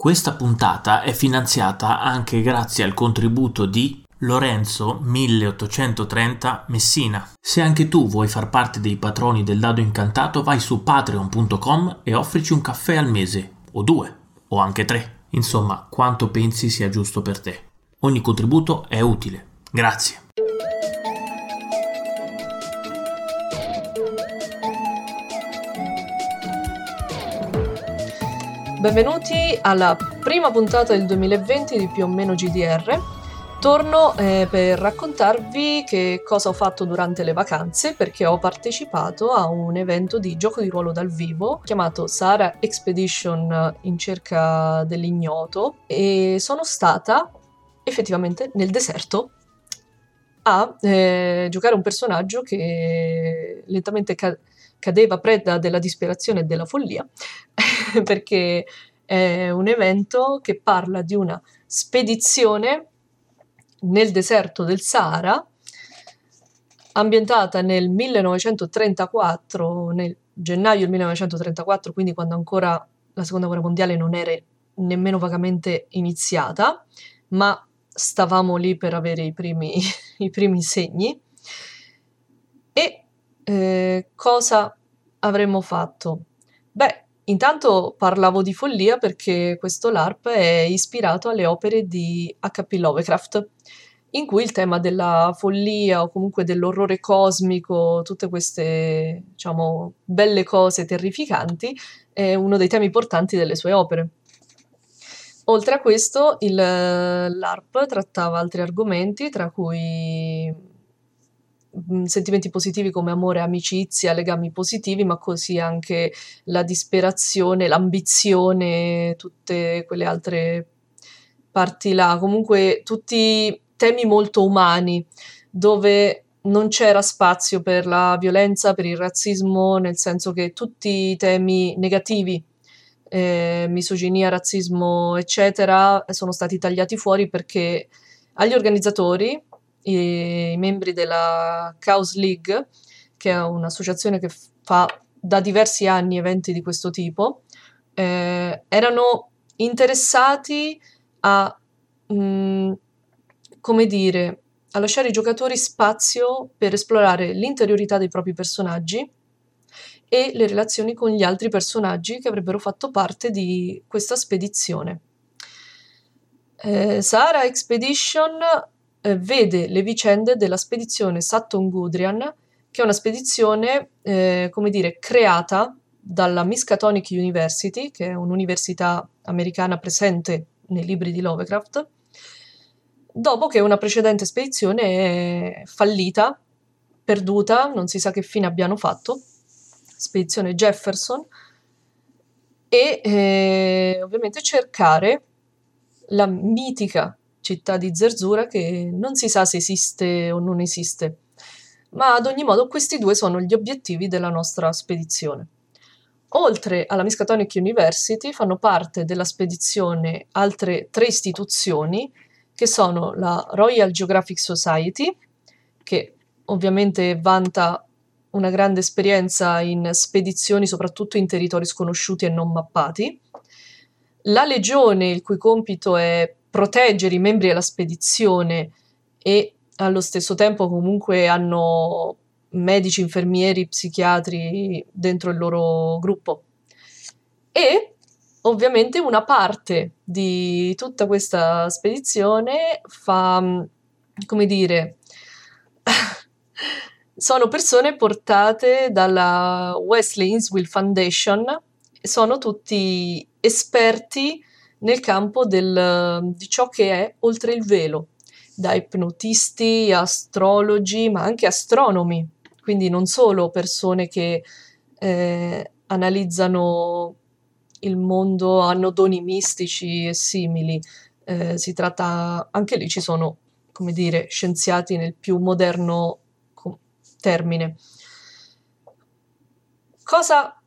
Questa puntata è finanziata anche grazie al contributo di Lorenzo 1830 Messina. Se anche tu vuoi far parte dei patroni del dado incantato, vai su patreon.com e offrici un caffè al mese, o due, o anche tre. Insomma, quanto pensi sia giusto per te. Ogni contributo è utile. Grazie. Benvenuti alla prima puntata del 2020 di più o meno GDR. Torno eh, per raccontarvi che cosa ho fatto durante le vacanze perché ho partecipato a un evento di gioco di ruolo dal vivo chiamato Sahara Expedition in cerca dell'ignoto e sono stata effettivamente nel deserto a eh, giocare un personaggio che lentamente ca- cadeva preda della disperazione e della follia, perché è un evento che parla di una spedizione nel deserto del Sahara, ambientata nel 1934, nel gennaio del 1934, quindi quando ancora la seconda guerra mondiale non era nemmeno vagamente iniziata, ma stavamo lì per avere i primi, i primi segni. E eh, cosa avremmo fatto? Beh, intanto parlavo di follia perché questo LARP è ispirato alle opere di H.P. Lovecraft, in cui il tema della follia o comunque dell'orrore cosmico, tutte queste, diciamo, belle cose terrificanti, è uno dei temi portanti delle sue opere. Oltre a questo, il LARP trattava altri argomenti, tra cui sentimenti positivi come amore, amicizia, legami positivi, ma così anche la disperazione, l'ambizione, tutte quelle altre parti là. Comunque tutti temi molto umani, dove non c'era spazio per la violenza, per il razzismo, nel senso che tutti i temi negativi eh, misoginia, razzismo, eccetera, sono stati tagliati fuori perché agli organizzatori, i, i membri della Chaos League, che è un'associazione che fa da diversi anni eventi di questo tipo, eh, erano interessati a, mh, mm, come dire, a lasciare ai giocatori spazio per esplorare l'interiorità dei propri personaggi e le relazioni con gli altri personaggi che avrebbero fatto parte di questa spedizione. Eh, Sahara Expedition eh, vede le vicende della spedizione Sutton Gudrian, che è una spedizione, eh, come dire, creata dalla Miskatonic University, che è un'università americana presente nei libri di Lovecraft, dopo che una precedente spedizione è fallita, perduta, non si sa che fine abbiano fatto, spedizione Jefferson e eh, ovviamente cercare la mitica città di Zerzura che non si sa se esiste o non esiste, ma ad ogni modo questi due sono gli obiettivi della nostra spedizione. Oltre alla Miskatonic University fanno parte della spedizione altre tre istituzioni che sono la Royal Geographic Society, che ovviamente vanta una grande esperienza in spedizioni, soprattutto in territori sconosciuti e non mappati. La legione, il cui compito è proteggere i membri della spedizione e allo stesso tempo comunque hanno medici, infermieri, psichiatri dentro il loro gruppo. E ovviamente una parte di tutta questa spedizione fa, come dire, sono persone portate dalla Wesley Innswill Foundation, sono tutti esperti nel campo del, di ciò che è oltre il velo, da ipnotisti, astrologi, ma anche astronomi, quindi non solo persone che eh, analizzano il mondo, hanno doni mistici e simili, eh, si tratta, anche lì ci sono, come dire, scienziati nel più moderno termine. Cosa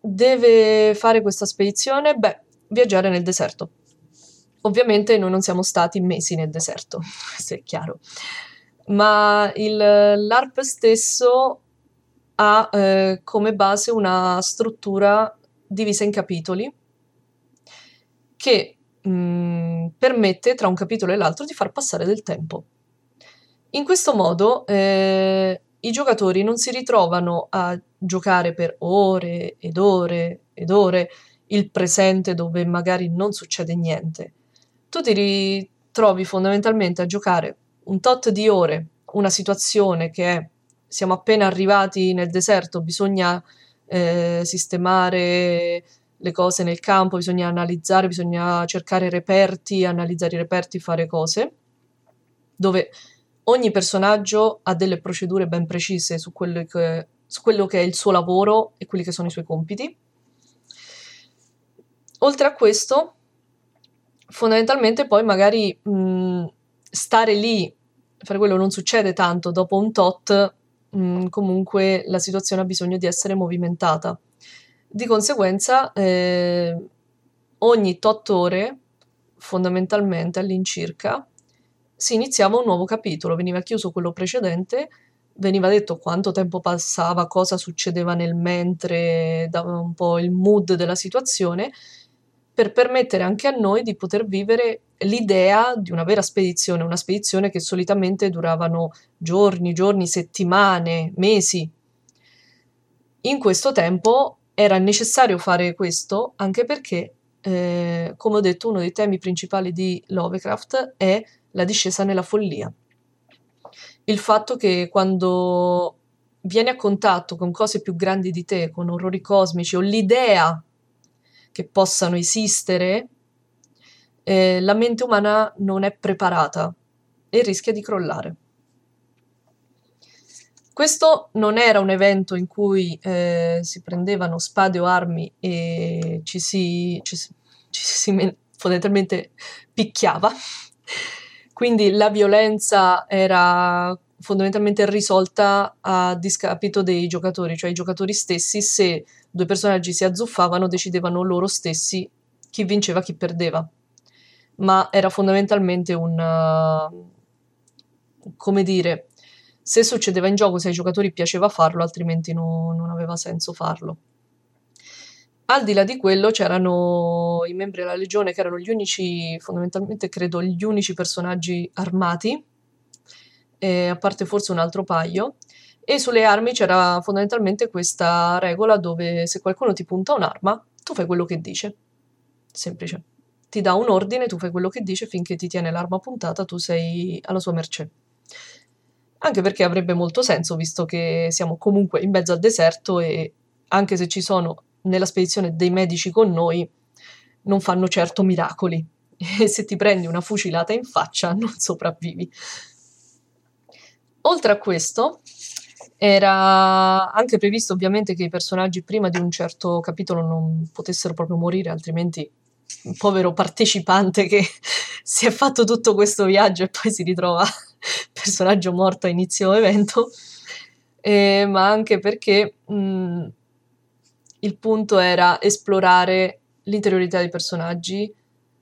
deve fare questa spedizione? Beh, viaggiare nel deserto. Ovviamente noi non siamo stati mesi nel deserto, se è chiaro, ma il, l'ARP stesso ha eh, come base una struttura divisa in capitoli che mh, mm, permette tra un capitolo e l'altro di far passare del tempo. In questo modo eh, i giocatori non si ritrovano a giocare per ore ed ore ed ore il presente dove magari non succede niente. Tu ti ritrovi fondamentalmente a giocare un tot di ore una situazione che è siamo appena arrivati nel deserto, bisogna eh, sistemare le cose nel campo, bisogna analizzare, bisogna cercare reperti, analizzare i reperti, fare cose, dove ogni personaggio ha delle procedure ben precise su quello che, su quello che è il suo lavoro e quelli che sono i suoi compiti. Oltre a questo, fondamentalmente poi magari mh, stare lì, fare quello non succede tanto, dopo un tot mh, comunque la situazione ha bisogno di essere movimentata. Di conseguenza, eh, ogni tot ore, fondamentalmente all'incirca, si iniziava un nuovo capitolo, veniva chiuso quello precedente, veniva detto quanto tempo passava, cosa succedeva nel mentre, dava un po' il mood della situazione, per permettere anche a noi di poter vivere l'idea di una vera spedizione, una spedizione che solitamente duravano giorni, giorni, settimane, mesi. In questo tempo era necessario fare questo anche perché, eh, come ho detto, uno dei temi principali di Lovecraft è la discesa nella follia. Il fatto che quando vieni a contatto con cose più grandi di te, con orrori cosmici o l'idea che possano esistere, eh, la mente umana non è preparata e rischia di crollare. Questo non era un evento in cui eh, si prendevano spade o armi e ci si, ci, ci si fondamentalmente picchiava, quindi la violenza era fondamentalmente risolta a discapito dei giocatori, cioè i giocatori stessi, se due personaggi si azzuffavano, decidevano loro stessi chi vinceva, chi perdeva. Ma era fondamentalmente un... Uh, come dire, se succedeva in gioco, se ai giocatori piaceva farlo, altrimenti no, non aveva senso farlo. Al di là di quello c'erano i membri della legione che erano gli unici, fondamentalmente credo, gli unici personaggi armati, eh, a parte forse un altro paio, e sulle armi c'era fondamentalmente questa regola dove se qualcuno ti punta un'arma, tu fai quello che dice. Semplice. Ti dà un ordine, tu fai quello che dice, finché ti tiene l'arma puntata, tu sei alla sua mercé. Anche perché avrebbe molto senso, visto che siamo comunque in mezzo al deserto e anche se ci sono nella spedizione dei medici con noi, non fanno certo miracoli. E se ti prendi una fucilata in faccia, non sopravvivi. Oltre a questo, era anche previsto ovviamente che i personaggi prima di un certo capitolo non potessero proprio morire, altrimenti un povero partecipante che si è fatto tutto questo viaggio e poi si ritrova personaggio morto a inizio evento, eh, ma anche perché mh, il punto era esplorare l'interiorità dei personaggi,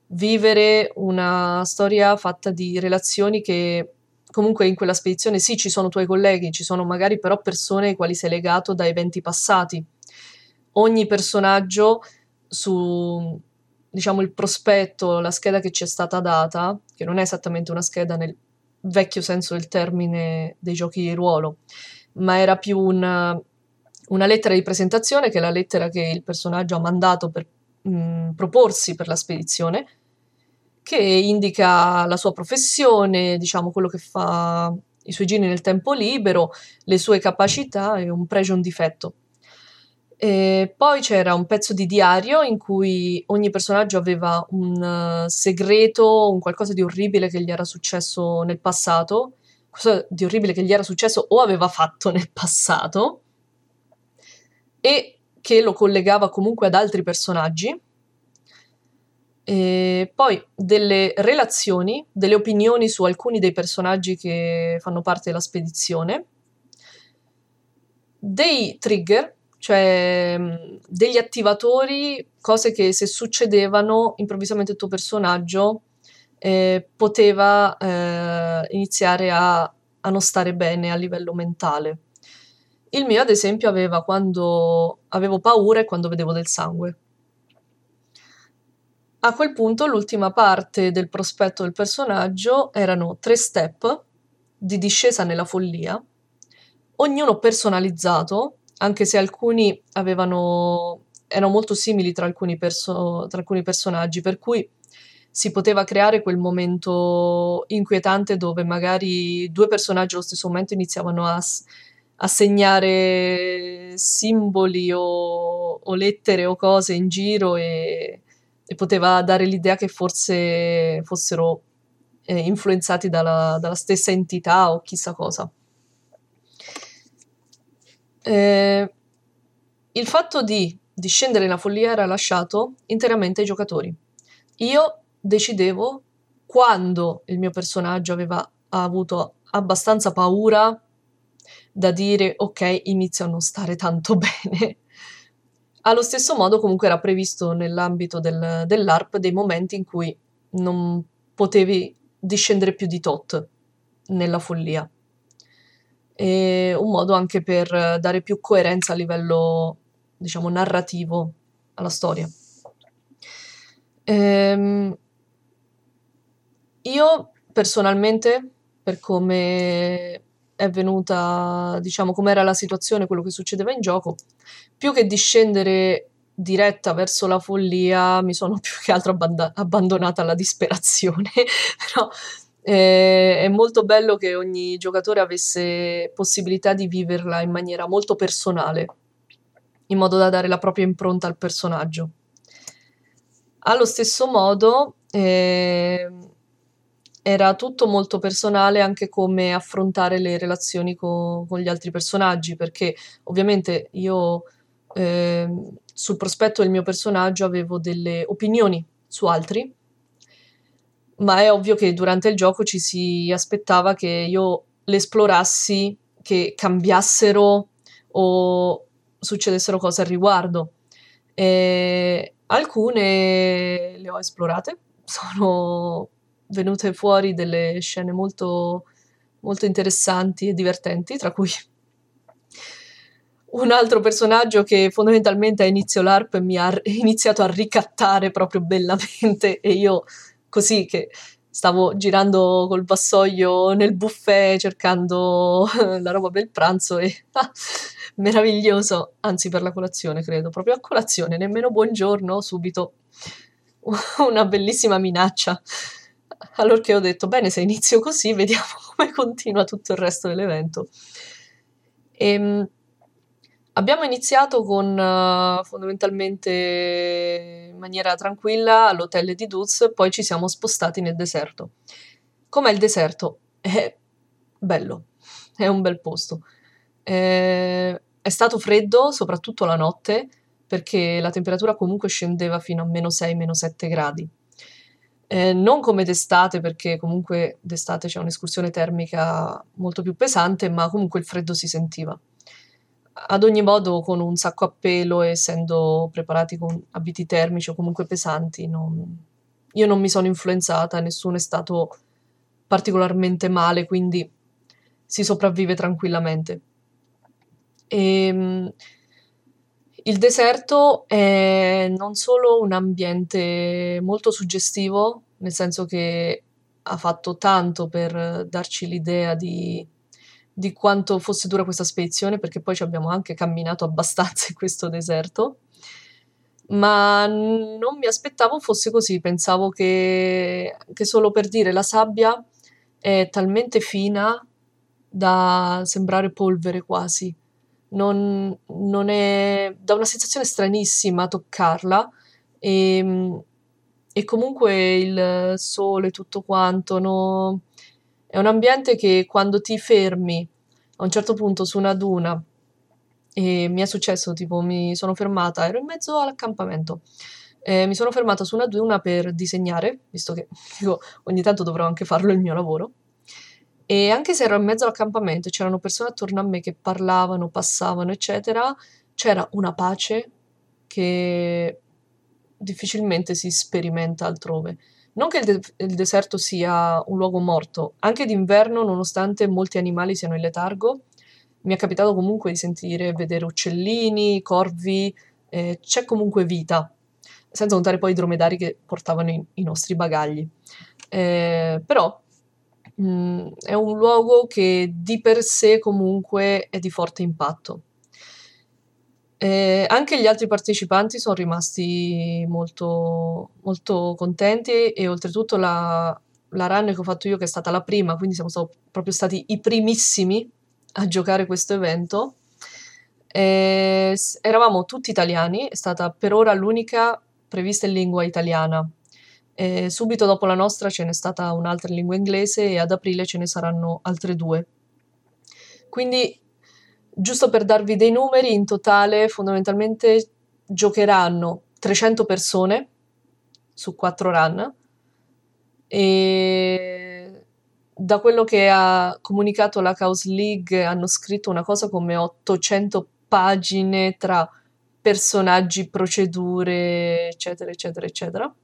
vivere una storia fatta di relazioni che comunque in quella spedizione sì ci sono tuoi colleghi, ci sono magari però persone ai quali sei legato da eventi passati. Ogni personaggio su diciamo il prospetto, la scheda che ci è stata data, che non è esattamente una scheda nel vecchio senso del termine dei giochi di ruolo, ma era più una, una lettera di presentazione che è la lettera che il personaggio ha mandato per mh, proporsi per la spedizione che indica la sua professione, diciamo quello che fa i suoi giri nel tempo libero, le sue capacità e un pregio e un difetto. E poi c'era un pezzo di diario in cui ogni personaggio aveva un uh, segreto, un qualcosa di orribile che gli era successo nel passato, qualcosa di orribile che gli era successo o aveva fatto nel passato, e che lo collegava comunque ad altri personaggi e poi delle relazioni, delle opinioni su alcuni dei personaggi che fanno parte della spedizione, dei trigger, cioè degli attivatori, cose che se succedevano improvvisamente il tuo personaggio eh, poteva eh, iniziare a, a non stare bene a livello mentale. Il mio, ad esempio, aveva quando avevo paura e quando vedevo del sangue A quel punto l'ultima parte del prospetto del personaggio erano tre step di discesa nella follia, ognuno personalizzato, anche se alcuni avevano, erano molto simili tra alcuni, perso- tra alcuni personaggi, per cui si poteva creare quel momento inquietante dove magari due personaggi allo stesso momento iniziavano a, a segnare simboli o, o, lettere o cose in giro e, e poteva dare l'idea che forse fossero eh, influenzati dalla, dalla, stessa entità o chissà cosa. Eh, il fatto di, di scendere nella follia era lasciato interamente ai giocatori. Io decidevo quando il mio personaggio aveva avuto abbastanza paura da dire ok, inizio a non stare tanto bene. Allo stesso modo comunque era previsto nell'ambito del, dell'ARP dei momenti in cui non potevi discendere più di tot nella follia. E un modo anche per dare più coerenza a livello, diciamo, narrativo alla storia. Ehm, io personalmente, per come è venuta, diciamo, com'era la situazione, quello che succedeva in gioco, più che discendere diretta verso la follia, mi sono più che altro abband- abbandonata alla disperazione. Però eh, è molto bello che ogni giocatore avesse possibilità di viverla in maniera molto personale, in modo da dare la propria impronta al personaggio. Allo stesso modo, eh, era tutto molto personale anche come affrontare le relazioni co- con gli altri personaggi, perché ovviamente io eh, sul prospetto del mio personaggio avevo delle opinioni su altri, ma è ovvio che durante il gioco ci si aspettava che io le esplorassi, che cambiassero o succedessero cose al riguardo. E alcune le ho esplorate, sono venute fuori delle scene molto, molto interessanti e divertenti, tra cui un altro personaggio che fondamentalmente a inizio l'ARP mi ha iniziato a ricattare proprio bellamente e io così che stavo girando col vassoio nel buffet cercando la roba per il pranzo e ah, meraviglioso, anzi per la colazione credo, proprio a colazione, nemmeno buongiorno, subito una bellissima minaccia allorché ho detto, bene, se inizio così, vediamo come continua tutto il resto dell'evento. E, ehm, abbiamo iniziato con uh, fondamentalmente in maniera tranquilla all'hotel di Duz, poi ci siamo spostati nel deserto. Com'è il deserto? È bello, è un bel posto. È, è stato freddo, soprattutto la notte, perché la temperatura comunque scendeva fino a meno 6, meno 7 gradi eh, non come d'estate, perché comunque d'estate c'è un'escursione termica molto più pesante, ma comunque il freddo si sentiva. Ad ogni modo, con un sacco a pelo, essendo preparati con abiti termici o comunque pesanti, non... io non mi sono influenzata, nessuno è stato particolarmente male, quindi si sopravvive tranquillamente. E, ehm, il deserto è non solo un ambiente molto suggestivo, nel senso che ha fatto tanto per darci l'idea di, di quanto fosse dura questa spedizione, perché poi ci abbiamo anche camminato abbastanza in questo deserto, ma non mi aspettavo fosse così, pensavo che, che solo per dire la sabbia è talmente fina da sembrare polvere quasi non, non è, dà una sensazione stranissima toccarla e, ehm, e comunque il sole, tutto quanto, no? è un ambiente che quando ti fermi a un certo punto su una duna e mi è successo, tipo mi sono fermata, ero in mezzo all'accampamento, eh, mi sono fermata su una duna per disegnare, visto che dico, ogni tanto dovrò anche farlo il mio lavoro, e anche se ero in mezzo all'accampamento e c'erano persone attorno a me che parlavano, passavano, eccetera, c'era una pace che difficilmente si sperimenta altrove. Non che il, de- il deserto sia un luogo morto, anche d'inverno, nonostante molti animali siano in letargo, mi è capitato comunque di sentire, vedere uccellini, corvi, eh, c'è comunque vita. senza contare poi i dromedari che portavano i, i nostri bagagli. Eh, però mh, è un luogo che di per sé comunque è di forte impatto. Eh, anche gli altri partecipanti sono rimasti molto, molto contenti e oltretutto la, la run che ho fatto io, che è stata la prima, quindi siamo stati proprio stati i primissimi a giocare questo evento. Eh, eravamo tutti italiani, è stata per ora l'unica prevista in lingua italiana. Eh, subito dopo la nostra ce n'è stata un'altra in lingua inglese e ad aprile ce ne saranno altre due. Quindi, giusto per darvi dei numeri, in totale fondamentalmente giocheranno 300 persone su 4 run e da quello che ha comunicato la Chaos League hanno scritto una cosa come 800 pagine tra personaggi, procedure, eccetera, eccetera, eccetera.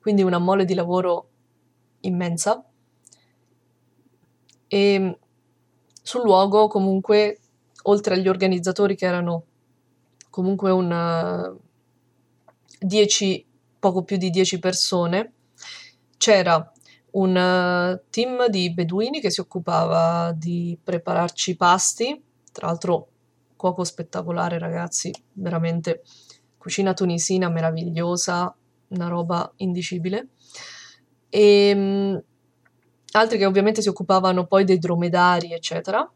Quindi una mole di lavoro immensa. E sul luogo, comunque, oltre agli organizzatori che erano comunque una 10, poco più di 10 persone, c'era un team di beduini che si occupava di prepararci i pasti, tra l'altro cuoco spettacolare, ragazzi, veramente cucina tunisina meravigliosa, una roba indicibile. E um, altri che ovviamente si occupavano poi dei dromedari, eccetera.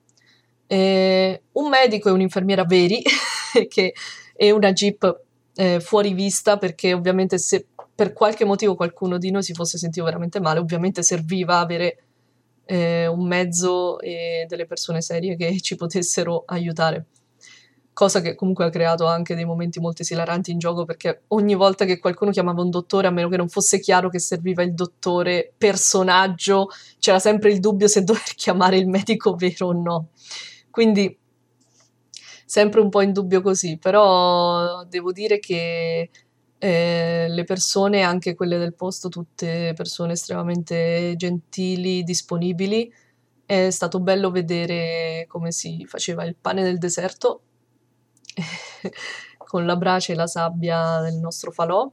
E un medico e un'infermiera veri, che, e una jeep eh, fuori vista, perché ovviamente se per qualche motivo qualcuno di noi si fosse sentito veramente male, ovviamente serviva avere eh, un mezzo e delle persone serie che ci potessero aiutare cosa che comunque ha creato anche dei momenti molto esilaranti in gioco perché ogni volta che qualcuno chiamava un dottore, a meno che non fosse chiaro che serviva il dottore personaggio, c'era sempre il dubbio se dover chiamare il medico vero o no. Quindi sempre un po' in dubbio così, però devo dire che eh, le persone, anche quelle del posto, tutte persone estremamente gentili, disponibili. È stato bello vedere come si faceva il pane nel deserto con la brace e la sabbia del nostro falò.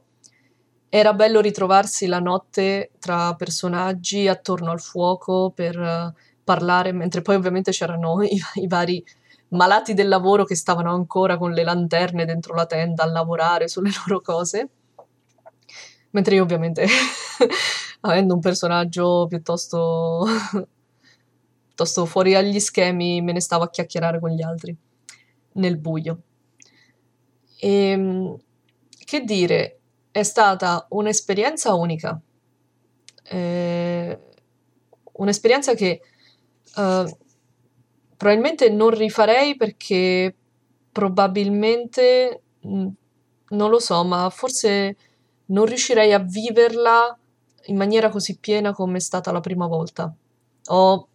Era bello ritrovarsi la notte tra personaggi attorno al fuoco per uh, parlare, mentre poi ovviamente c'erano i, i, vari malati del lavoro che stavano ancora con le lanterne dentro la tenda a lavorare sulle loro cose. Mentre io ovviamente, avendo un personaggio piuttosto, piuttosto fuori agli schemi, me ne stavo a chiacchierare con gli altri nel buio. E, ehm, che dire, è stata un'esperienza unica. Eh, un'esperienza che uh, probabilmente non rifarei perché probabilmente, mh, non lo so, ma forse non riuscirei a viverla in maniera così piena come è stata la prima volta. Ho,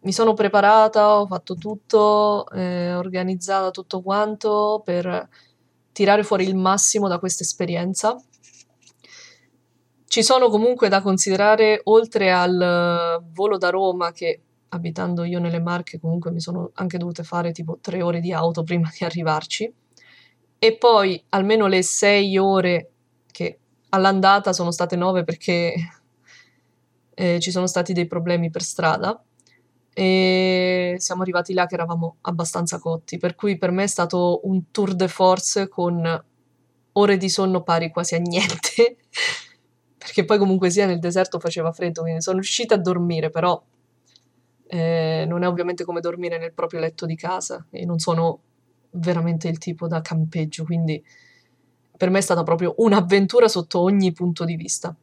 mi sono preparata, ho fatto tutto, eh, organizzata tutto quanto per tirare fuori il massimo da questa esperienza. Ci sono comunque da considerare, oltre al eh, volo da Roma, che abitando io nelle Marche comunque mi sono anche dovute fare tipo tre ore di auto prima di arrivarci, e poi almeno le sei ore che all'andata sono state nove perché eh, ci sono stati dei problemi per strada e siamo arrivati là che eravamo abbastanza cotti, per cui per me è stato un tour de force con ore di sonno pari quasi a niente, perché poi comunque sia nel deserto faceva freddo, quindi sono riuscita a dormire, però eh, non è ovviamente come dormire nel proprio letto di casa e non sono veramente il tipo da campeggio, quindi per me è stata proprio un'avventura sotto ogni punto di vista.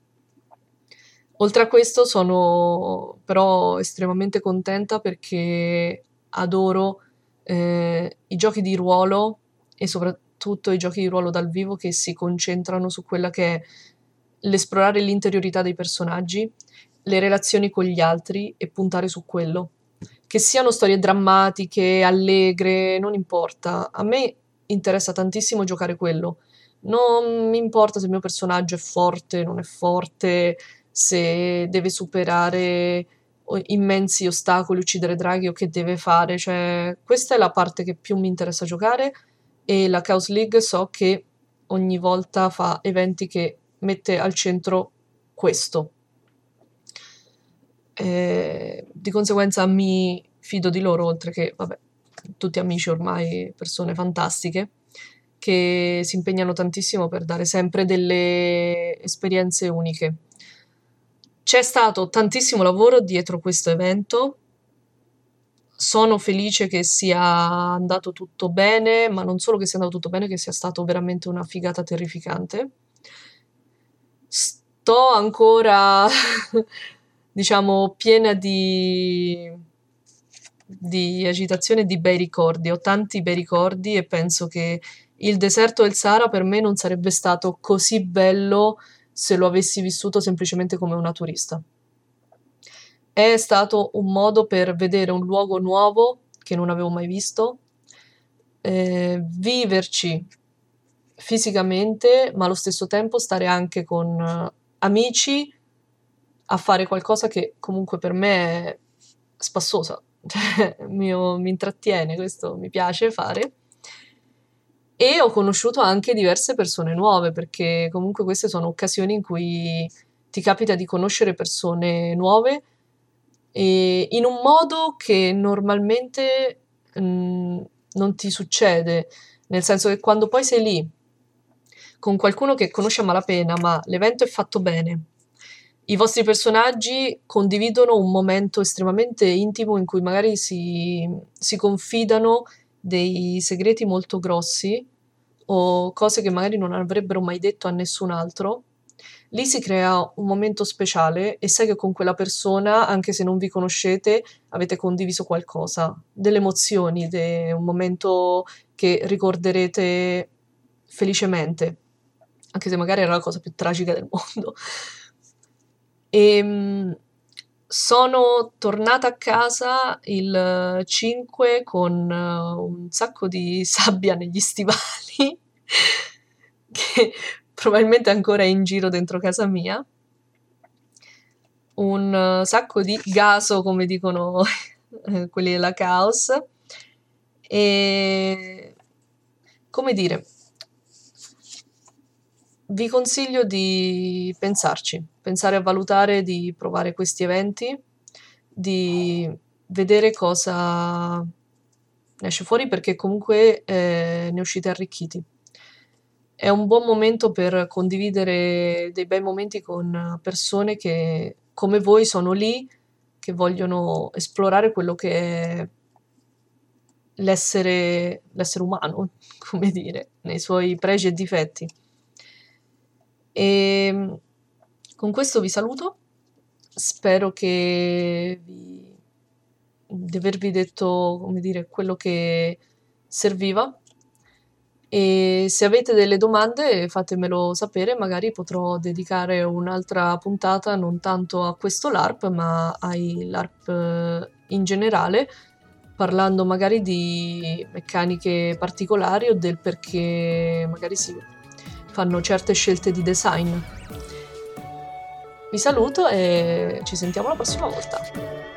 Oltre a questo sono però estremamente contenta perché adoro eh, i giochi di ruolo e soprattutto i giochi di ruolo dal vivo che si concentrano su quella che è l'esplorare l'interiorità dei personaggi, le relazioni con gli altri e puntare su quello. Che siano storie drammatiche, allegre, non importa. A me interessa tantissimo giocare quello. Non mi importa se il mio personaggio è forte, non è forte, se deve superare immensi ostacoli, uccidere draghi o che deve fare, cioè questa è la parte che più mi interessa giocare e la Chaos League so che ogni volta fa eventi che mette al centro questo. E di conseguenza mi fido di loro, oltre che, vabbè, tutti amici ormai, persone fantastiche, che si impegnano tantissimo per dare sempre delle esperienze uniche. C'è stato tantissimo lavoro dietro questo evento, sono felice che sia andato tutto bene, ma non solo che sia andato tutto bene, che sia stato veramente una figata terrificante. Sto ancora, diciamo, piena di, di agitazione e di bei ricordi. Ho tanti bei ricordi e penso che il deserto del Sahara per me non sarebbe stato così bello se lo avessi vissuto semplicemente come una turista è stato un modo per vedere un luogo nuovo che non avevo mai visto, eh, viverci fisicamente, ma allo stesso tempo stare anche con uh, amici a fare qualcosa che comunque per me è spassosa, cioè, mi, mi intrattiene, questo mi piace fare. E ho conosciuto anche diverse persone nuove, perché comunque queste sono occasioni in cui ti capita di conoscere persone nuove e in un modo che normalmente mh, mm, non ti succede, nel senso che quando poi sei lì con qualcuno che conosce a malapena, ma l'evento è fatto bene, i vostri personaggi condividono un momento estremamente intimo in cui magari si, si confidano dei segreti molto grossi o cose che magari non avrebbero mai detto a nessun altro lì si crea un momento speciale e sai che con quella persona, anche se non vi conoscete, avete condiviso qualcosa, delle emozioni, de- un momento che ricorderete felicemente, anche se magari era la cosa più tragica del mondo. E ehm, sono tornata a casa il 5 con uh, un sacco di sabbia negli stivali che probabilmente ancora in giro dentro casa mia, un uh, sacco di gaso, come dicono quelli della Chaos, e come dire, vi consiglio di pensarci, pensare a valutare di provare questi eventi, di vedere cosa ne esce fuori perché comunque eh, ne uscite arricchiti è un buon momento per condividere dei bei momenti con persone che come voi sono lì, che vogliono esplorare quello che è l'essere, l'essere umano, come dire, nei suoi pregi e difetti. E ehm, con questo vi saluto, spero che vi, di avervi detto, come dire, quello che serviva. E se avete delle domande fatemelo sapere, magari potrò dedicare un'altra puntata non tanto a questo LARP, ma ai LARP eh, in generale, parlando magari di meccaniche particolari o del perché magari si fanno certe scelte di design. Vi saluto e ci sentiamo la prossima volta.